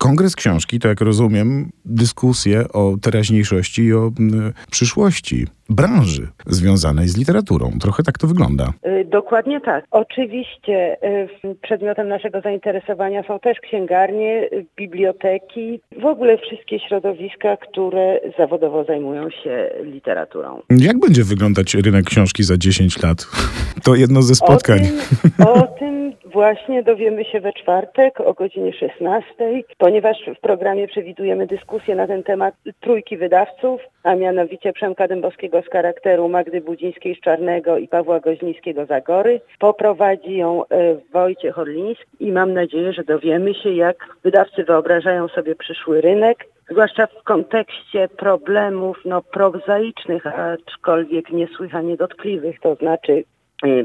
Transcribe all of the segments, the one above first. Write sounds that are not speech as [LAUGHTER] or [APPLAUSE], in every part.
Kongres Książki, to jak rozumiem, dyskusje o teraźniejszości i o przyszłości branży związanej z literaturą. Trochę tak to wygląda. Y, Dokładnie tak. Oczywiście y, przedmiotem naszego zainteresowania są też księgarnie, biblioteki, w ogóle wszystkie środowiska, które zawodowo zajmują się literaturą. Jak będzie wyglądać rynek książki za 10 lat? [LAUGHS] To jedno ze spotkań. O tym, o [LAUGHS] właśnie dowiemy się we czwartek o godzinie 16, ponieważ w programie przewidujemy dyskusję na ten temat trójki wydawców, a mianowicie Przemka Dębowskiego z charakteru Magdy Budzińskiej z Czarnego i Pawła Goźnińskiego z Agory. Poprowadzi ją e, Wojciech Orliński i mam nadzieję, że dowiemy się, jak wydawcy wyobrażają sobie przyszły rynek, zwłaszcza w kontekście problemów no, prozaicznych, aczkolwiek niesłychanie dotkliwych, to znaczy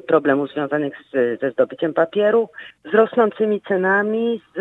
problemów związanych z, ze zdobyciem papieru, z rosnącymi cenami, z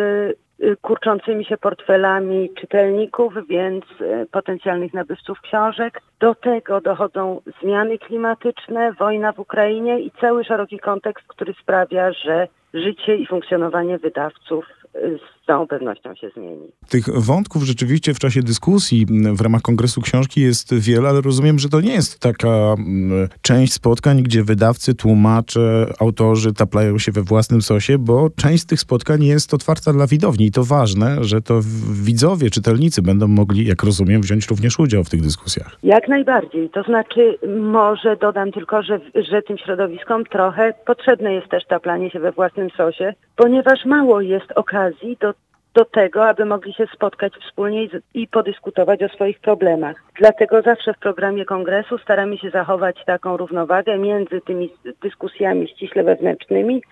y, kurczącymi się portfelami czytelników, więc y, potencjalnych nabywców książek. Do tego dochodzą zmiany klimatyczne, wojna w Ukrainie i cały szeroki kontekst, który sprawia, że życie i funkcjonowanie wydawców y, z całą pewnością się zmieni. Tych wątków rzeczywiście w czasie dyskusji w ramach Kongresu Książki jest wiele, ale rozumiem, że to nie jest taka mm, część spotkań, gdzie wydawcy, tłumacze, autorzy taplają się we własnym sosie, bo część z tych spotkań jest otwarta dla widowni i to ważne, że to widzowie, czytelnicy będą mogli, jak rozumiem, wziąć również udział w tych dyskusjach. Jak najbardziej. To znaczy, może dodam tylko, że, że tym środowiskom trochę potrzebne jest też taplanie się we własnym sosie, ponieważ mało jest okazji do do tego, aby mogli się spotkać wspólnie i, podyskutować o swoich problemach. Dlatego zawsze w programie kongresu staramy się zachować taką równowagę między tymi dyskusjami ściśle wewnętrznymi,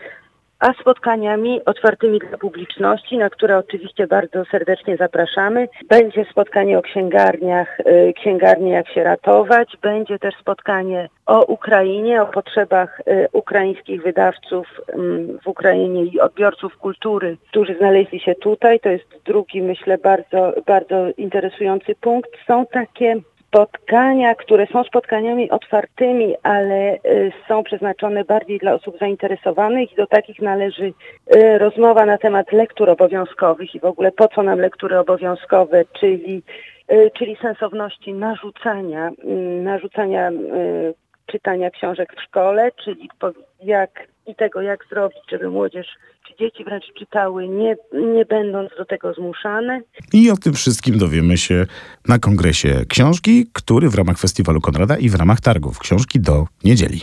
a spotkaniami otwartymi dla publiczności, na które oczywiście bardzo serdecznie zapraszamy. Będzie spotkanie o księgarniach, y, księgarnie jak się ratować, będzie też spotkanie o Ukrainie, o potrzebach y, ukraińskich wydawców mm, w Ukrainie i odbiorców kultury, którzy znaleźli się tutaj. To jest drugi, myślę, bardzo, bardzo interesujący punkt. Są takie spotkania, które są spotkaniami otwartymi, ale y, są przeznaczone bardziej dla osób zainteresowanych i do takich należy y, rozmowa na temat lektur obowiązkowych i w ogóle po co nam lektury obowiązkowe, czyli, y, czyli sensowności narzucania, mm, narzucania czytania książek w szkole, czyli jak i tego, jak zrobić, żeby młodzież dzieci wręcz czytały, nie, nie będąc do tego zmuszane. I o tym wszystkim dowiemy się na kongresie książki, który w ramach Festiwalu Konrada i w ramach targów książki do niedzieli.